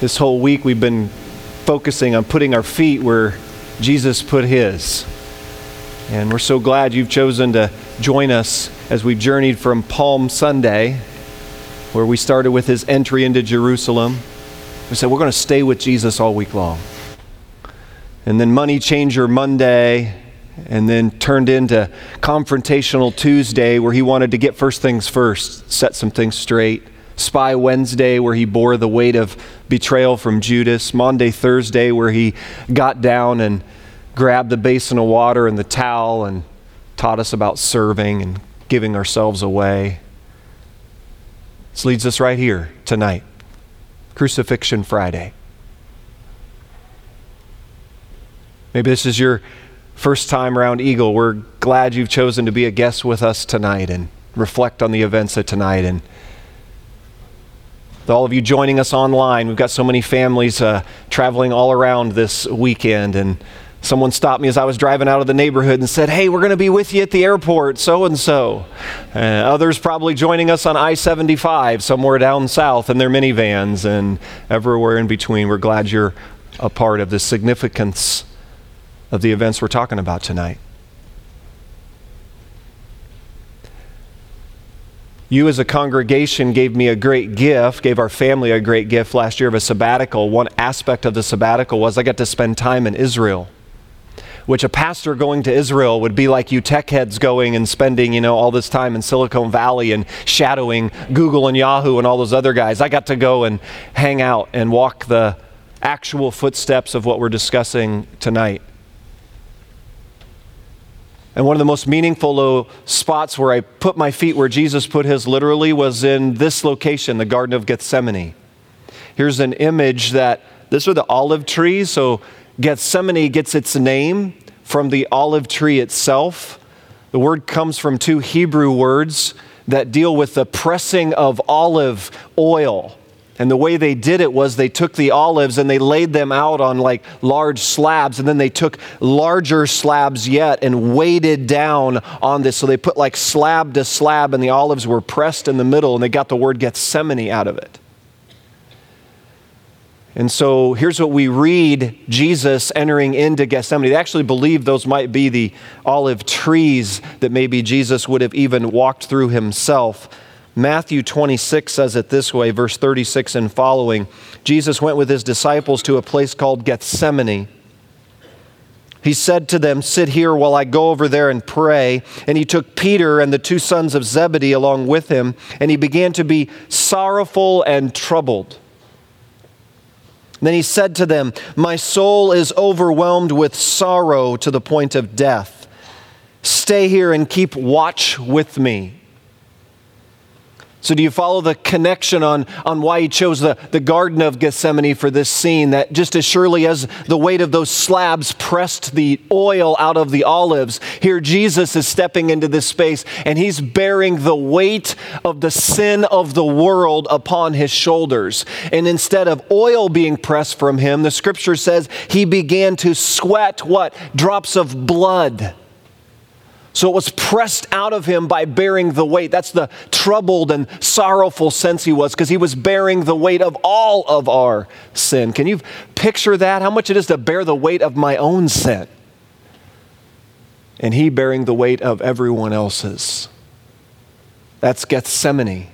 This whole week we've been focusing on putting our feet where Jesus put his. And we're so glad you've chosen to join us as we've journeyed from Palm Sunday, where we started with his entry into Jerusalem. We said we're going to stay with Jesus all week long. And then Money Changer Monday, and then turned into Confrontational Tuesday, where he wanted to get first things first, set some things straight. Spy Wednesday, where he bore the weight of betrayal from Judas. Maundy, Thursday, where he got down and grabbed the basin of water and the towel and taught us about serving and giving ourselves away. This leads us right here tonight Crucifixion Friday. Maybe this is your first time around Eagle. We're glad you've chosen to be a guest with us tonight and reflect on the events of tonight and all of you joining us online. We've got so many families uh, traveling all around this weekend. And someone stopped me as I was driving out of the neighborhood and said, Hey, we're going to be with you at the airport, so and so. Others probably joining us on I 75 somewhere down south in their minivans and everywhere in between. We're glad you're a part of the significance of the events we're talking about tonight. You, as a congregation, gave me a great gift, gave our family a great gift last year of a sabbatical. One aspect of the sabbatical was I got to spend time in Israel, which a pastor going to Israel would be like you tech heads going and spending, you know, all this time in Silicon Valley and shadowing Google and Yahoo and all those other guys. I got to go and hang out and walk the actual footsteps of what we're discussing tonight. And one of the most meaningful spots where I put my feet where Jesus put his literally was in this location, the Garden of Gethsemane. Here's an image that this are the olive trees. So Gethsemane gets its name from the olive tree itself. The word comes from two Hebrew words that deal with the pressing of olive oil. And the way they did it was they took the olives and they laid them out on like large slabs, and then they took larger slabs yet and weighted down on this. So they put like slab to slab, and the olives were pressed in the middle, and they got the word Gethsemane out of it. And so here's what we read Jesus entering into Gethsemane. They actually believe those might be the olive trees that maybe Jesus would have even walked through himself. Matthew 26 says it this way, verse 36 and following. Jesus went with his disciples to a place called Gethsemane. He said to them, Sit here while I go over there and pray. And he took Peter and the two sons of Zebedee along with him, and he began to be sorrowful and troubled. Then he said to them, My soul is overwhelmed with sorrow to the point of death. Stay here and keep watch with me. So, do you follow the connection on, on why he chose the, the Garden of Gethsemane for this scene? That just as surely as the weight of those slabs pressed the oil out of the olives, here Jesus is stepping into this space and he's bearing the weight of the sin of the world upon his shoulders. And instead of oil being pressed from him, the scripture says he began to sweat what? Drops of blood. So it was pressed out of him by bearing the weight. That's the troubled and sorrowful sense he was because he was bearing the weight of all of our sin. Can you picture that? How much it is to bear the weight of my own sin? And he bearing the weight of everyone else's. That's Gethsemane.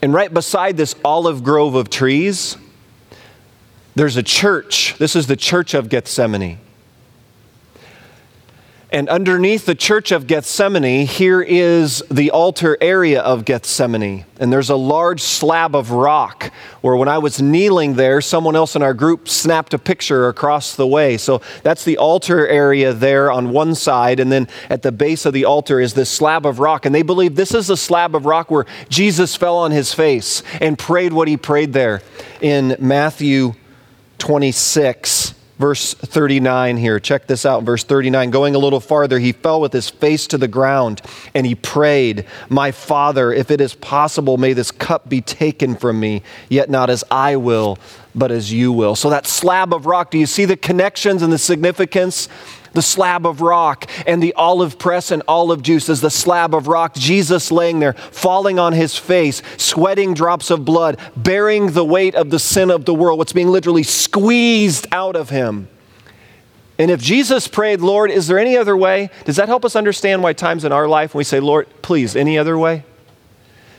And right beside this olive grove of trees, there's a church. This is the church of Gethsemane. And underneath the church of Gethsemane, here is the altar area of Gethsemane. And there's a large slab of rock where when I was kneeling there, someone else in our group snapped a picture across the way. So that's the altar area there on one side. And then at the base of the altar is this slab of rock. And they believe this is the slab of rock where Jesus fell on his face and prayed what he prayed there in Matthew 26 verse 39 here. Check this out, verse 39. Going a little farther, he fell with his face to the ground and he prayed, My Father, if it is possible, may this cup be taken from me, yet not as I will, but as you will. So, that slab of rock, do you see the connections and the significance? The slab of rock, and the olive press and olive juice the slab of rock. Jesus laying there, falling on his face, sweating drops of blood, bearing the weight of the sin of the world, what's being literally squeezed out of him. And if Jesus prayed, Lord, is there any other way? Does that help us understand why times in our life when we say, Lord, please, any other way?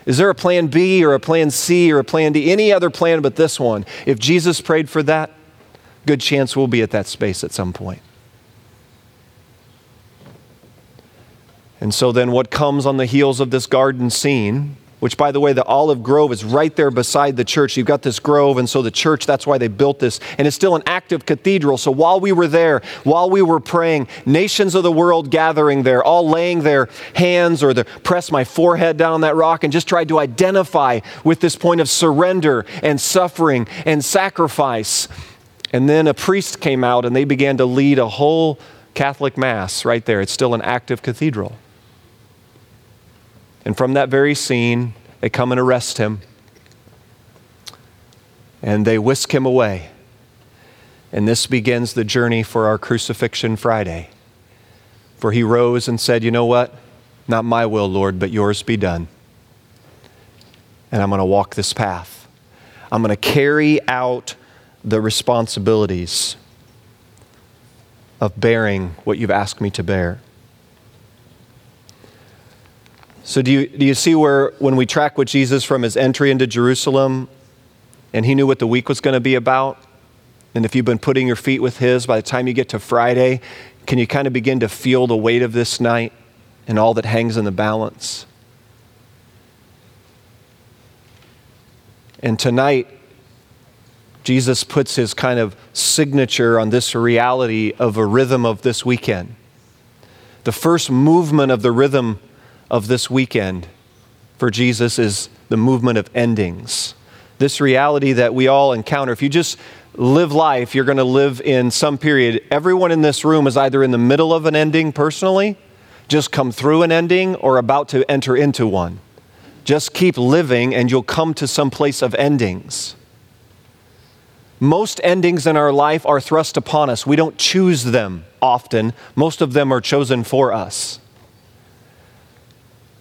Is there a plan B or a plan C or a plan D? Any other plan but this one? If Jesus prayed for that, good chance we'll be at that space at some point. And so then, what comes on the heels of this garden scene which, by the way, the olive grove is right there beside the church. You've got this grove, and so the church, that's why they built this. And it's still an active cathedral. So while we were there, while we were praying, nations of the world gathering there, all laying their hands or the, press my forehead down on that rock and just tried to identify with this point of surrender and suffering and sacrifice. And then a priest came out and they began to lead a whole Catholic Mass right there. It's still an active cathedral. And from that very scene, they come and arrest him. And they whisk him away. And this begins the journey for our crucifixion Friday. For he rose and said, You know what? Not my will, Lord, but yours be done. And I'm going to walk this path. I'm going to carry out the responsibilities of bearing what you've asked me to bear. So, do you, do you see where, when we track with Jesus from his entry into Jerusalem, and he knew what the week was going to be about? And if you've been putting your feet with his, by the time you get to Friday, can you kind of begin to feel the weight of this night and all that hangs in the balance? And tonight, Jesus puts his kind of signature on this reality of a rhythm of this weekend. The first movement of the rhythm of this weekend for Jesus is the movement of endings. This reality that we all encounter. If you just live life, you're going to live in some period. Everyone in this room is either in the middle of an ending personally, just come through an ending, or about to enter into one. Just keep living and you'll come to some place of endings. Most endings in our life are thrust upon us. We don't choose them often, most of them are chosen for us.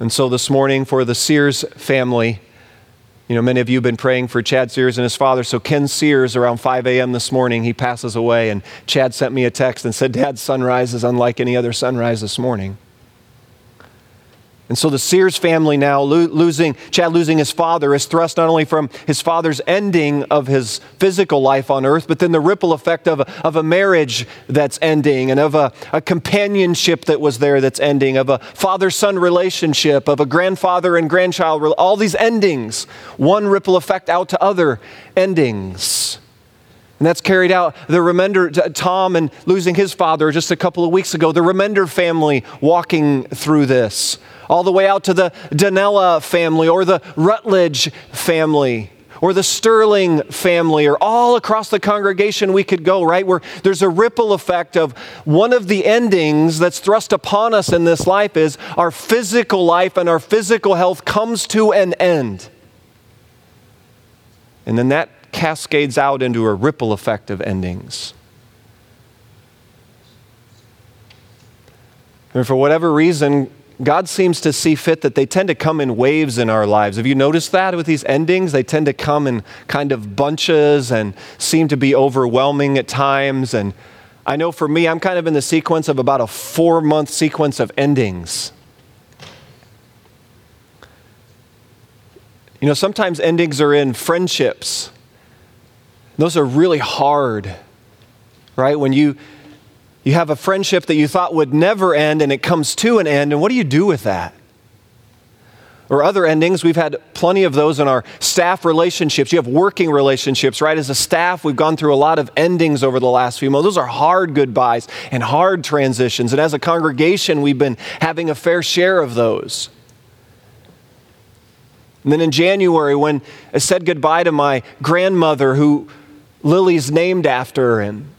And so this morning, for the Sears family, you know, many of you have been praying for Chad Sears and his father. So Ken Sears, around 5 a.m. this morning, he passes away. And Chad sent me a text and said, Dad's sunrise is unlike any other sunrise this morning. And so the Sears family now, lo- losing, Chad losing his father, is thrust not only from his father's ending of his physical life on earth, but then the ripple effect of a, of a marriage that's ending, and of a, a companionship that was there that's ending, of a father son relationship, of a grandfather and grandchild, all these endings. One ripple effect out to other endings. And that's carried out. The Remender, Tom and losing his father just a couple of weeks ago, the Remender family walking through this all the way out to the Danella family or the Rutledge family or the Sterling family or all across the congregation we could go, right? Where there's a ripple effect of one of the endings that's thrust upon us in this life is our physical life and our physical health comes to an end. And then that cascades out into a ripple effect of endings. And for whatever reason, God seems to see fit that they tend to come in waves in our lives. Have you noticed that with these endings? They tend to come in kind of bunches and seem to be overwhelming at times. And I know for me, I'm kind of in the sequence of about a four month sequence of endings. You know, sometimes endings are in friendships. Those are really hard, right? When you you have a friendship that you thought would never end and it comes to an end, and what do you do with that? Or other endings, we've had plenty of those in our staff relationships. You have working relationships, right? As a staff, we've gone through a lot of endings over the last few months. Those are hard goodbyes and hard transitions. And as a congregation, we've been having a fair share of those. And then in January, when I said goodbye to my grandmother, who Lily's named after, and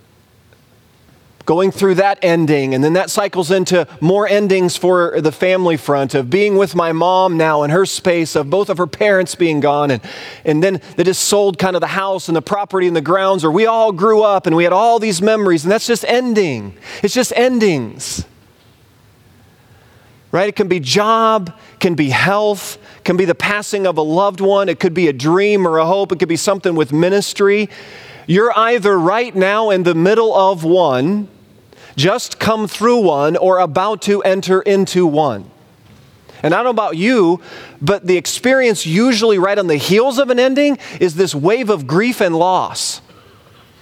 going through that ending, and then that cycles into more endings for the family front of being with my mom now in her space, of both of her parents being gone, and, and then they just sold kind of the house and the property and the grounds, or we all grew up and we had all these memories, and that's just ending. It's just endings. Right? It can be job, can be health, can be the passing of a loved one, it could be a dream or a hope, it could be something with ministry. You're either right now in the middle of one just come through one or about to enter into one. And I don't know about you, but the experience usually right on the heels of an ending is this wave of grief and loss.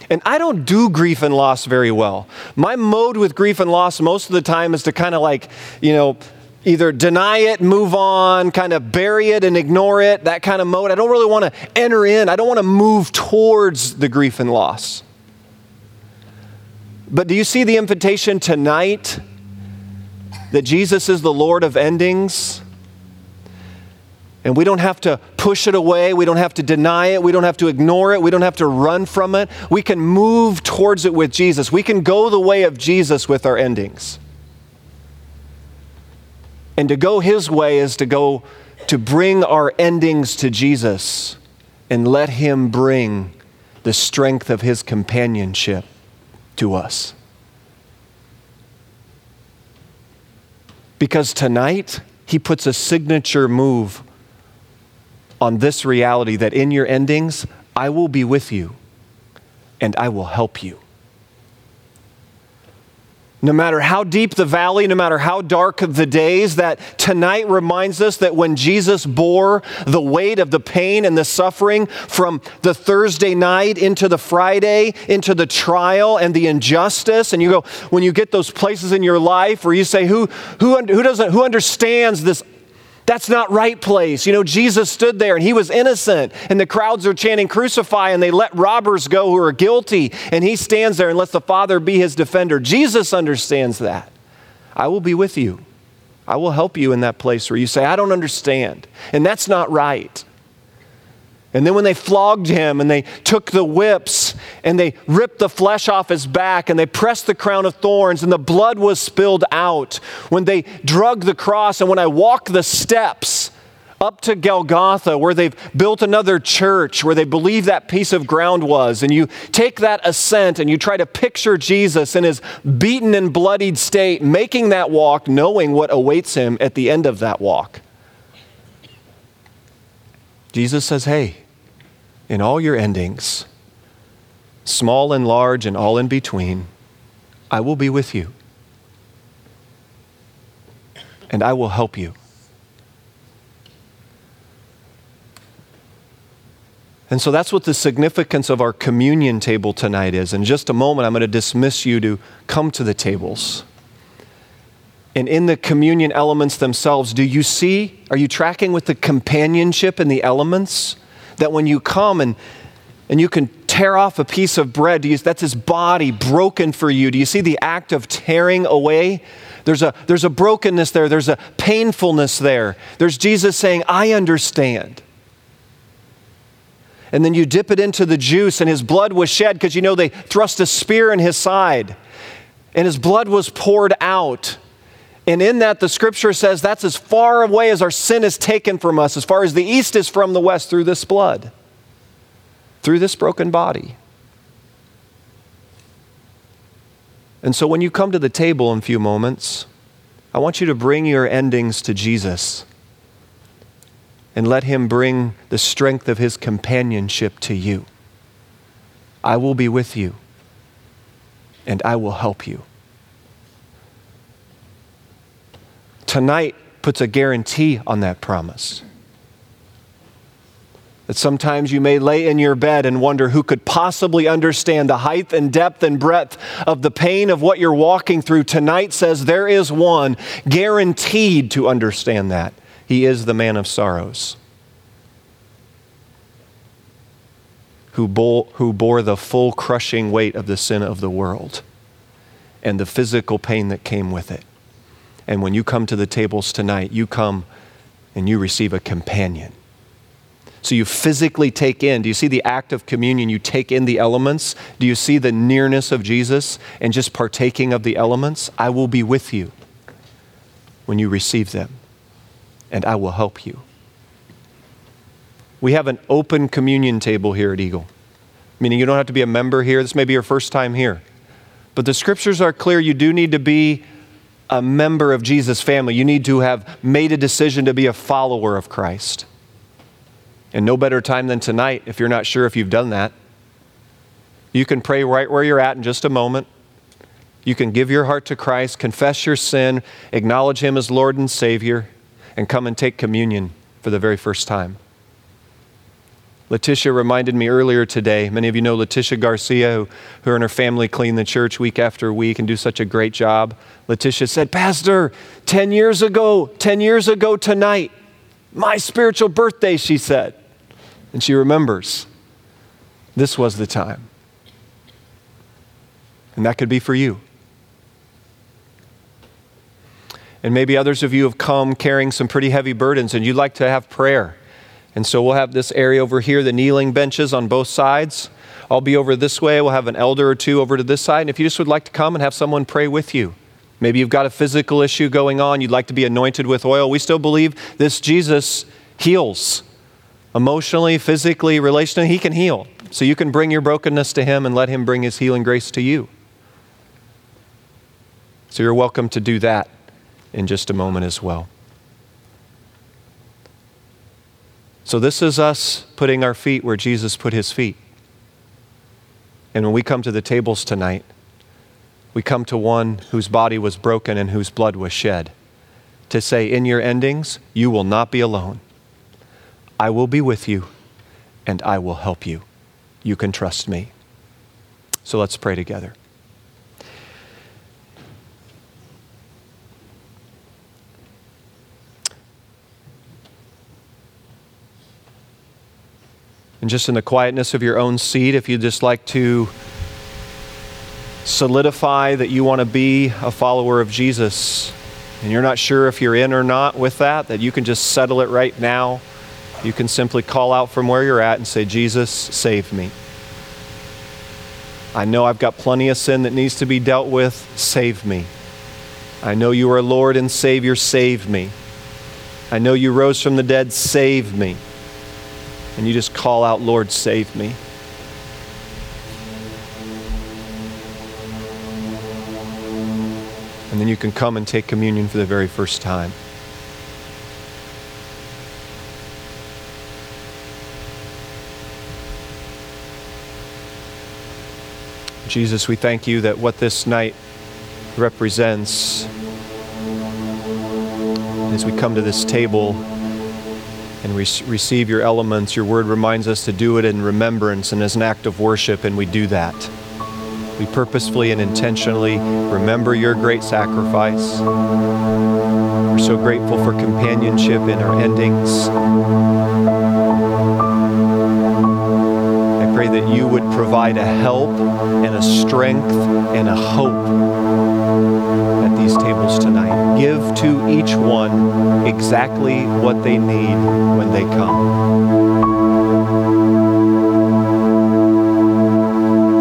And I don't do grief and loss very well. My mode with grief and loss most of the time is to kind of like, you know, either deny it, move on, kind of bury it and ignore it, that kind of mode. I don't really want to enter in, I don't want to move towards the grief and loss. But do you see the invitation tonight that Jesus is the Lord of endings? And we don't have to push it away. We don't have to deny it. We don't have to ignore it. We don't have to run from it. We can move towards it with Jesus. We can go the way of Jesus with our endings. And to go his way is to go to bring our endings to Jesus and let him bring the strength of his companionship to us. Because tonight, he puts a signature move on this reality that in your endings, I will be with you and I will help you. No matter how deep the valley, no matter how dark the days, that tonight reminds us that when Jesus bore the weight of the pain and the suffering from the Thursday night into the Friday, into the trial and the injustice, and you go, when you get those places in your life where you say, who, who, who, doesn't, who understands this that's not right place. You know, Jesus stood there and he was innocent, and the crowds are chanting, Crucify, and they let robbers go who are guilty, and he stands there and lets the Father be his defender. Jesus understands that. I will be with you. I will help you in that place where you say, I don't understand, and that's not right. And then when they flogged him and they took the whips and they ripped the flesh off his back and they pressed the crown of thorns and the blood was spilled out, when they drug the cross and when I walk the steps up to Golgotha where they've built another church where they believe that piece of ground was, and you take that ascent and you try to picture Jesus in his beaten and bloodied state making that walk, knowing what awaits him at the end of that walk. Jesus says, Hey, in all your endings, small and large and all in between, I will be with you. And I will help you. And so that's what the significance of our communion table tonight is. In just a moment, I'm going to dismiss you to come to the tables. And in the communion elements themselves, do you see, are you tracking with the companionship in the elements? That when you come and, and you can tear off a piece of bread, you, that's his body broken for you. Do you see the act of tearing away? There's a, there's a brokenness there, there's a painfulness there. There's Jesus saying, I understand. And then you dip it into the juice, and his blood was shed because you know they thrust a spear in his side, and his blood was poured out. And in that, the scripture says that's as far away as our sin is taken from us, as far as the east is from the west, through this blood, through this broken body. And so when you come to the table in a few moments, I want you to bring your endings to Jesus and let Him bring the strength of His companionship to you. I will be with you and I will help you. Tonight puts a guarantee on that promise. That sometimes you may lay in your bed and wonder who could possibly understand the height and depth and breadth of the pain of what you're walking through. Tonight says there is one guaranteed to understand that. He is the man of sorrows. Who bore, who bore the full crushing weight of the sin of the world and the physical pain that came with it. And when you come to the tables tonight, you come and you receive a companion. So you physically take in. Do you see the act of communion? You take in the elements. Do you see the nearness of Jesus and just partaking of the elements? I will be with you when you receive them, and I will help you. We have an open communion table here at Eagle, meaning you don't have to be a member here. This may be your first time here. But the scriptures are clear. You do need to be a member of Jesus' family. You need to have made a decision to be a follower of Christ. And no better time than tonight if you're not sure if you've done that. You can pray right where you're at in just a moment. You can give your heart to Christ, confess your sin, acknowledge Him as Lord and Savior, and come and take communion for the very first time. Letitia reminded me earlier today. Many of you know Letitia Garcia, who her and her family clean the church week after week and do such a great job. Letitia said, Pastor, 10 years ago, 10 years ago tonight, my spiritual birthday, she said. And she remembers this was the time. And that could be for you. And maybe others of you have come carrying some pretty heavy burdens and you'd like to have prayer. And so we'll have this area over here, the kneeling benches on both sides. I'll be over this way. We'll have an elder or two over to this side. And if you just would like to come and have someone pray with you, maybe you've got a physical issue going on, you'd like to be anointed with oil. We still believe this Jesus heals emotionally, physically, relationally. He can heal. So you can bring your brokenness to Him and let Him bring His healing grace to you. So you're welcome to do that in just a moment as well. So, this is us putting our feet where Jesus put his feet. And when we come to the tables tonight, we come to one whose body was broken and whose blood was shed to say, In your endings, you will not be alone. I will be with you and I will help you. You can trust me. So, let's pray together. And just in the quietness of your own seat, if you'd just like to solidify that you want to be a follower of Jesus, and you're not sure if you're in or not with that, that you can just settle it right now. You can simply call out from where you're at and say, Jesus, save me. I know I've got plenty of sin that needs to be dealt with. Save me. I know you are Lord and Savior. Save me. I know you rose from the dead. Save me and you just call out, Lord, save me. And then you can come and take communion for the very first time. Jesus, we thank you that what this night represents as we come to this table and we receive your elements. Your word reminds us to do it in remembrance and as an act of worship, and we do that. We purposefully and intentionally remember your great sacrifice. We're so grateful for companionship in our endings. I pray that you would provide a help and a strength and a hope at these tables tonight. Give to each one exactly what they need when they come.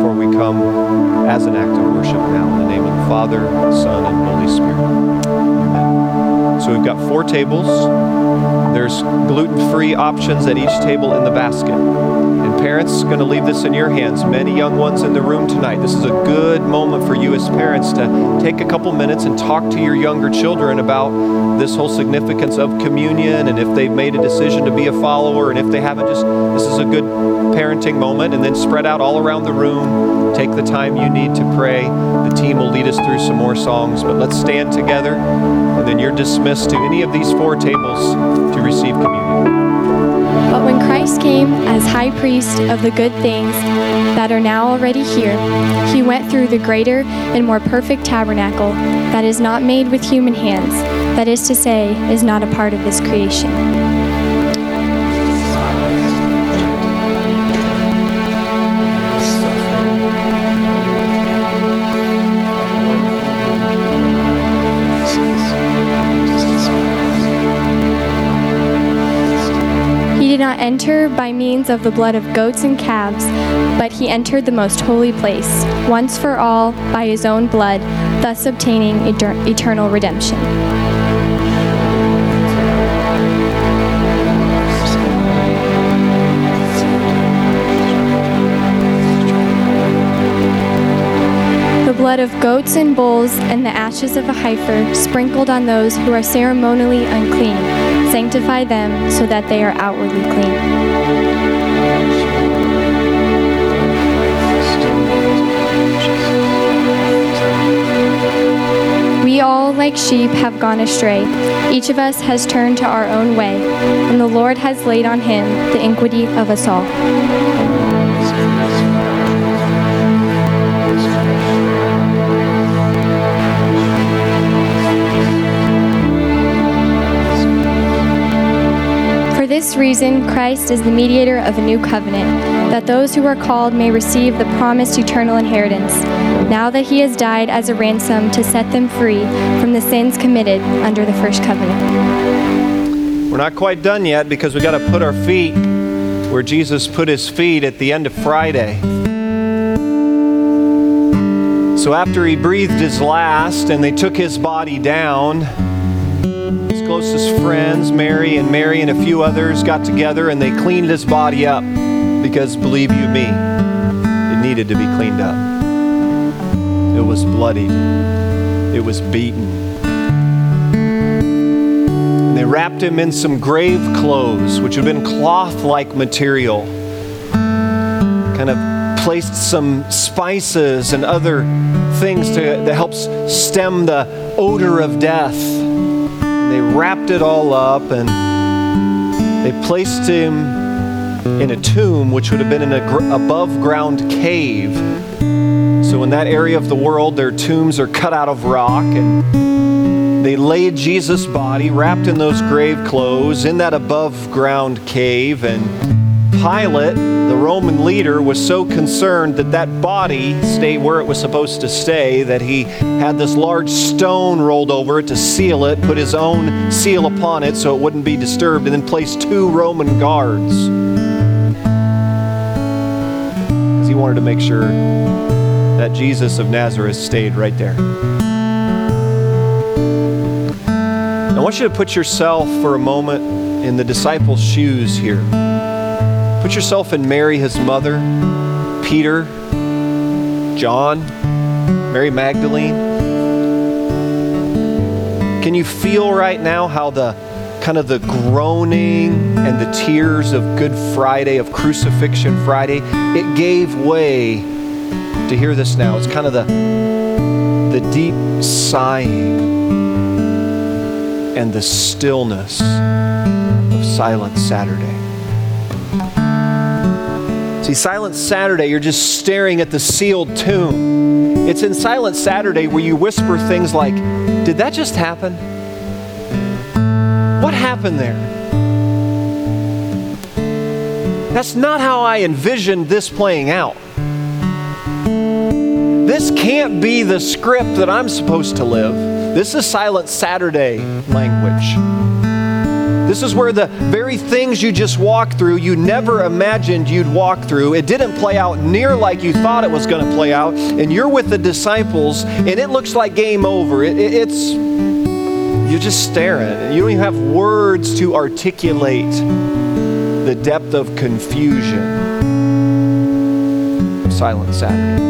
For we come as an act of worship now in the name of the Father, Son, and Holy Spirit. Amen. So we've got four tables. There's gluten free options at each table in the basket. And parents, going to leave this in your hands. Many young ones in the room tonight. This is a good moment for you as parents to take a couple minutes and talk to your younger children about this whole significance of communion and if they've made a decision to be a follower and if they haven't, just this is a good parenting moment. And then spread out all around the room. Take the time you need to pray. The team will lead us through some more songs, but let's stand together and then you're dismissed to any of these four tables to receive communion. But when Christ came as high priest of the good things that are now already here, he went through the greater and more perfect tabernacle that is not made with human hands, that is to say, is not a part of this creation. Enter by means of the blood of goats and calves, but he entered the most holy place, once for all, by his own blood, thus obtaining eter- eternal redemption. The blood of goats and bulls and the ashes of a heifer sprinkled on those who are ceremonially unclean sanctify them so that they are outwardly clean. We all, like sheep, have gone astray. Each of us has turned to our own way, and the Lord has laid on him the iniquity of us all. Reason, Christ is the mediator of a new covenant, that those who are called may receive the promised eternal inheritance, now that he has died as a ransom to set them free from the sins committed under the first covenant. We're not quite done yet because we got to put our feet where Jesus put his feet at the end of Friday. So after he breathed his last and they took his body down, closest friends, Mary and Mary and a few others, got together and they cleaned his body up because, believe you me, it needed to be cleaned up. It was bloodied, it was beaten. And they wrapped him in some grave clothes, which had been cloth like material. Kind of placed some spices and other things to, that helps stem the odor of death. And they wrapped it all up and they placed him in a tomb, which would have been in a gr- above ground cave. So, in that area of the world, their tombs are cut out of rock and they laid Jesus' body wrapped in those grave clothes in that above ground cave. And Pilate, the Roman leader, was so concerned that that body stay where it was supposed to stay that he had this large stone rolled over it to seal it, put his own seal upon it so it wouldn't be disturbed, and then placed two Roman guards. Because he wanted to make sure that Jesus of Nazareth stayed right there. I want you to put yourself for a moment in the disciples' shoes here. Put yourself in Mary, his mother, Peter, John, Mary Magdalene. Can you feel right now how the kind of the groaning and the tears of Good Friday, of Crucifixion Friday, it gave way to hear this now. It's kind of the, the deep sighing and the stillness of Silent Saturday. See, Silent Saturday, you're just staring at the sealed tomb. It's in Silent Saturday where you whisper things like, Did that just happen? What happened there? That's not how I envisioned this playing out. This can't be the script that I'm supposed to live. This is Silent Saturday language. This is where the very things you just walked through, you never imagined you'd walk through. It didn't play out near like you thought it was going to play out. And you're with the disciples, and it looks like game over. It, it, it's, you're just staring. You don't even have words to articulate the depth of confusion Silent Saturday.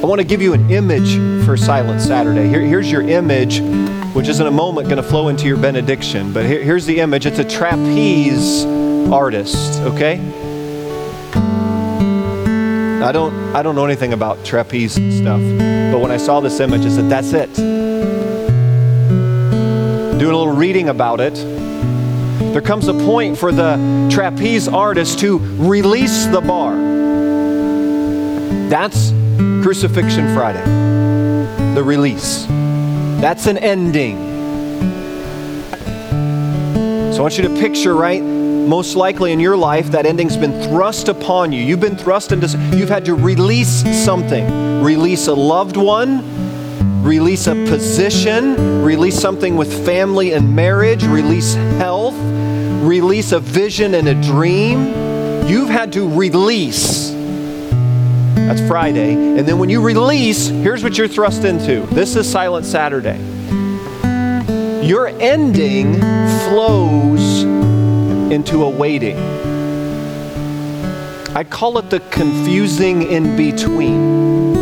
I want to give you an image for Silent Saturday. Here, here's your image, which is in a moment going to flow into your benediction. But here, here's the image it's a trapeze artist, okay? I don't, I don't know anything about trapeze stuff, but when I saw this image, I said, that's it. Doing a little reading about it, there comes a point for the trapeze artist to release the bar. That's Crucifixion Friday, the release. That's an ending. So I want you to picture, right? Most likely in your life, that ending's been thrust upon you. You've been thrust into, you've had to release something. Release a loved one, release a position, release something with family and marriage, release health, release a vision and a dream. You've had to release. That's Friday. And then when you release, here's what you're thrust into. This is Silent Saturday. Your ending flows into a waiting. I call it the confusing in between,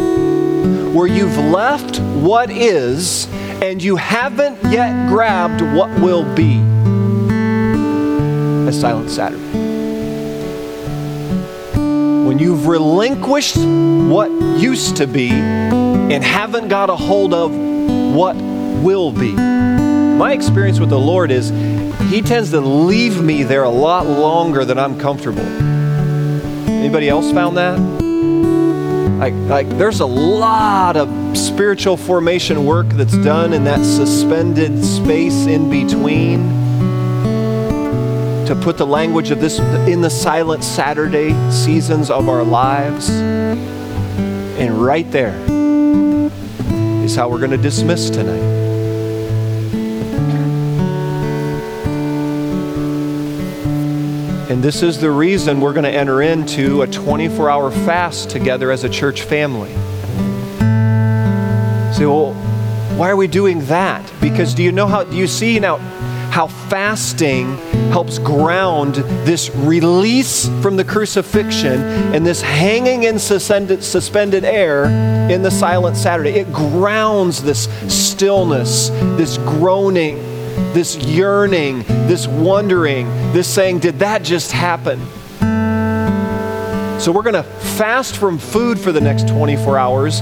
where you've left what is and you haven't yet grabbed what will be. A Silent Saturday. When you've relinquished what used to be and haven't got a hold of what will be. My experience with the Lord is He tends to leave me there a lot longer than I'm comfortable. Anybody else found that? Like, like there's a lot of spiritual formation work that's done in that suspended space in between to put the language of this in the silent Saturday seasons of our lives. And right there is how we're going to dismiss tonight. And this is the reason we're going to enter into a 24 hour fast together as a church family. Say, well, why are we doing that? Because do you know how, do you see now how fasting helps ground this release from the crucifixion and this hanging in suspended, suspended air in the silent Saturday? It grounds this stillness, this groaning this yearning, this wondering, this saying, Did that just happen? So we're going to fast from food for the next 24 hours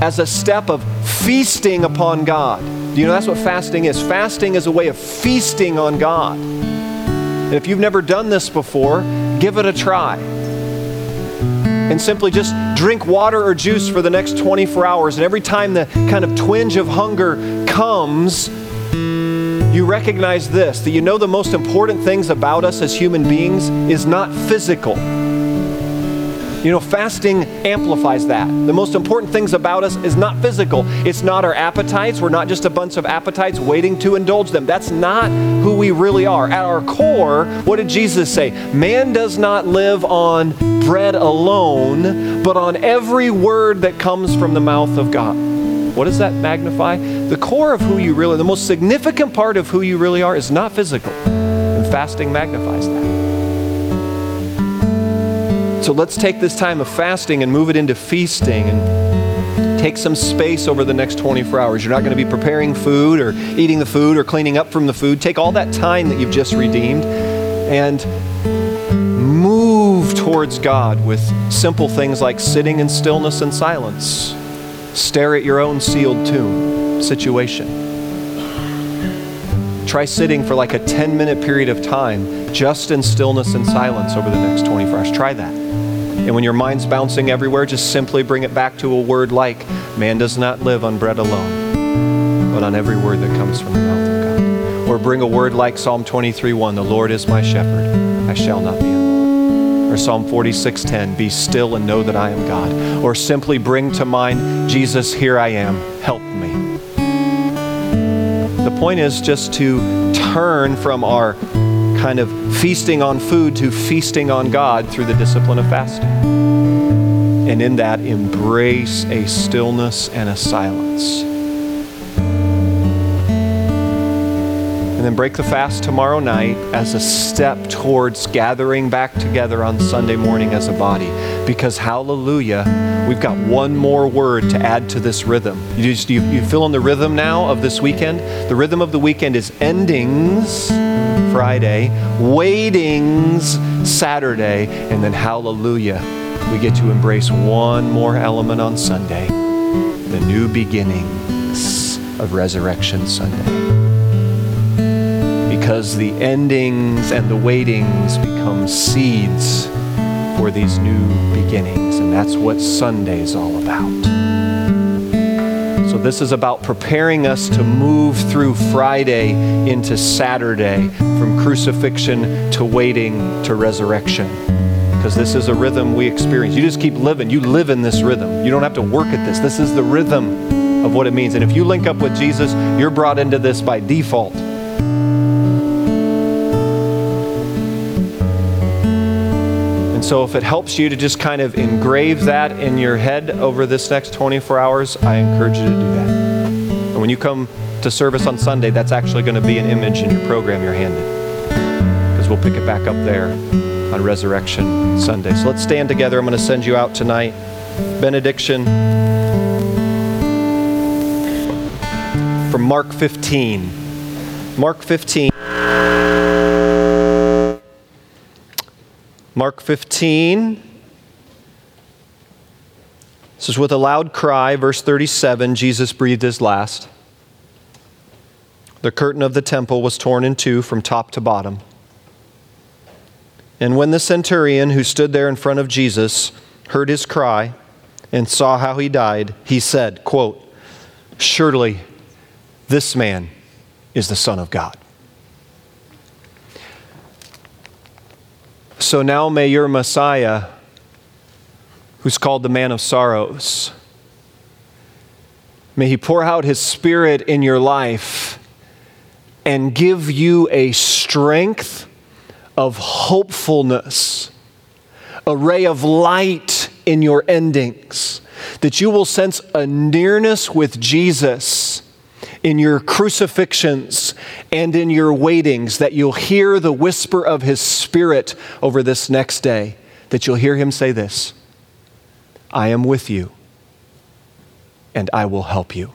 as a step of feasting upon God. You know that's what fasting is? Fasting is a way of feasting on God. And if you've never done this before, give it a try. And simply just drink water or juice for the next 24 hours. And every time the kind of twinge of hunger comes, you recognize this that you know the most important things about us as human beings is not physical. You know, fasting amplifies that. The most important things about us is not physical. It's not our appetites. We're not just a bunch of appetites waiting to indulge them. That's not who we really are. At our core, what did Jesus say? Man does not live on bread alone, but on every word that comes from the mouth of God. What does that magnify? The core of who you really, the most significant part of who you really are is not physical. And fasting magnifies that. So let's take this time of fasting and move it into feasting and take some space over the next 24 hours. You're not going to be preparing food or eating the food or cleaning up from the food. Take all that time that you've just redeemed and move towards God with simple things like sitting in stillness and silence Stare at your own sealed tomb situation. Try sitting for like a 10 minute period of time just in stillness and silence over the next 24 hours. Try that. And when your mind's bouncing everywhere, just simply bring it back to a word like, Man does not live on bread alone, but on every word that comes from the mouth of God. Or bring a word like Psalm 23 1, The Lord is my shepherd, I shall not be alone. or Psalm 46:10, be still and know that I am God. Or simply bring to mind, Jesus, here I am, help me. The point is just to turn from our kind of feasting on food to feasting on God through the discipline of fasting. And in that, embrace a stillness and a silence and then break the fast tomorrow night as a step towards gathering back together on Sunday morning as a body. Because, hallelujah, we've got one more word to add to this rhythm. You, just, you, you feel in the rhythm now of this weekend? The rhythm of the weekend is endings Friday, waitings Saturday, and then hallelujah, we get to embrace one more element on Sunday the new beginnings of Resurrection Sunday because the endings and the waitings become seeds for these new beginnings. And that's what Sunday is all about. So, this is about preparing us to move through Friday into Saturday, from crucifixion to waiting to resurrection. Because this is a rhythm we experience. You just keep living. You live in this rhythm. You don't have to work at this. This is the rhythm of what it means. And if you link up with Jesus, you're brought into this by default. So, if it helps you to just kind of engrave that in your head over this next 24 hours, I encourage you to do that. And when you come to service on Sunday, that's actually going to be an image in your program you're handed. Because we'll pick it back up there on Resurrection Sunday. So let's stand together. I'm going to send you out tonight. Benediction from Mark 15. Mark 15. Mark 15. This is with a loud cry, verse 37, Jesus breathed his last. The curtain of the temple was torn in two from top to bottom. And when the centurion who stood there in front of Jesus heard his cry and saw how he died, he said, quote, Surely this man is the Son of God. So now may your Messiah, who's called the man of sorrows, may he pour out his spirit in your life and give you a strength of hopefulness, a ray of light in your endings, that you will sense a nearness with Jesus in your crucifixions and in your waitings, that you'll hear the whisper of his spirit over this next day, that you'll hear him say this I am with you, and I will help you.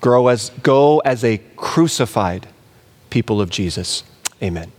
Grow as, go as a crucified people of Jesus. Amen.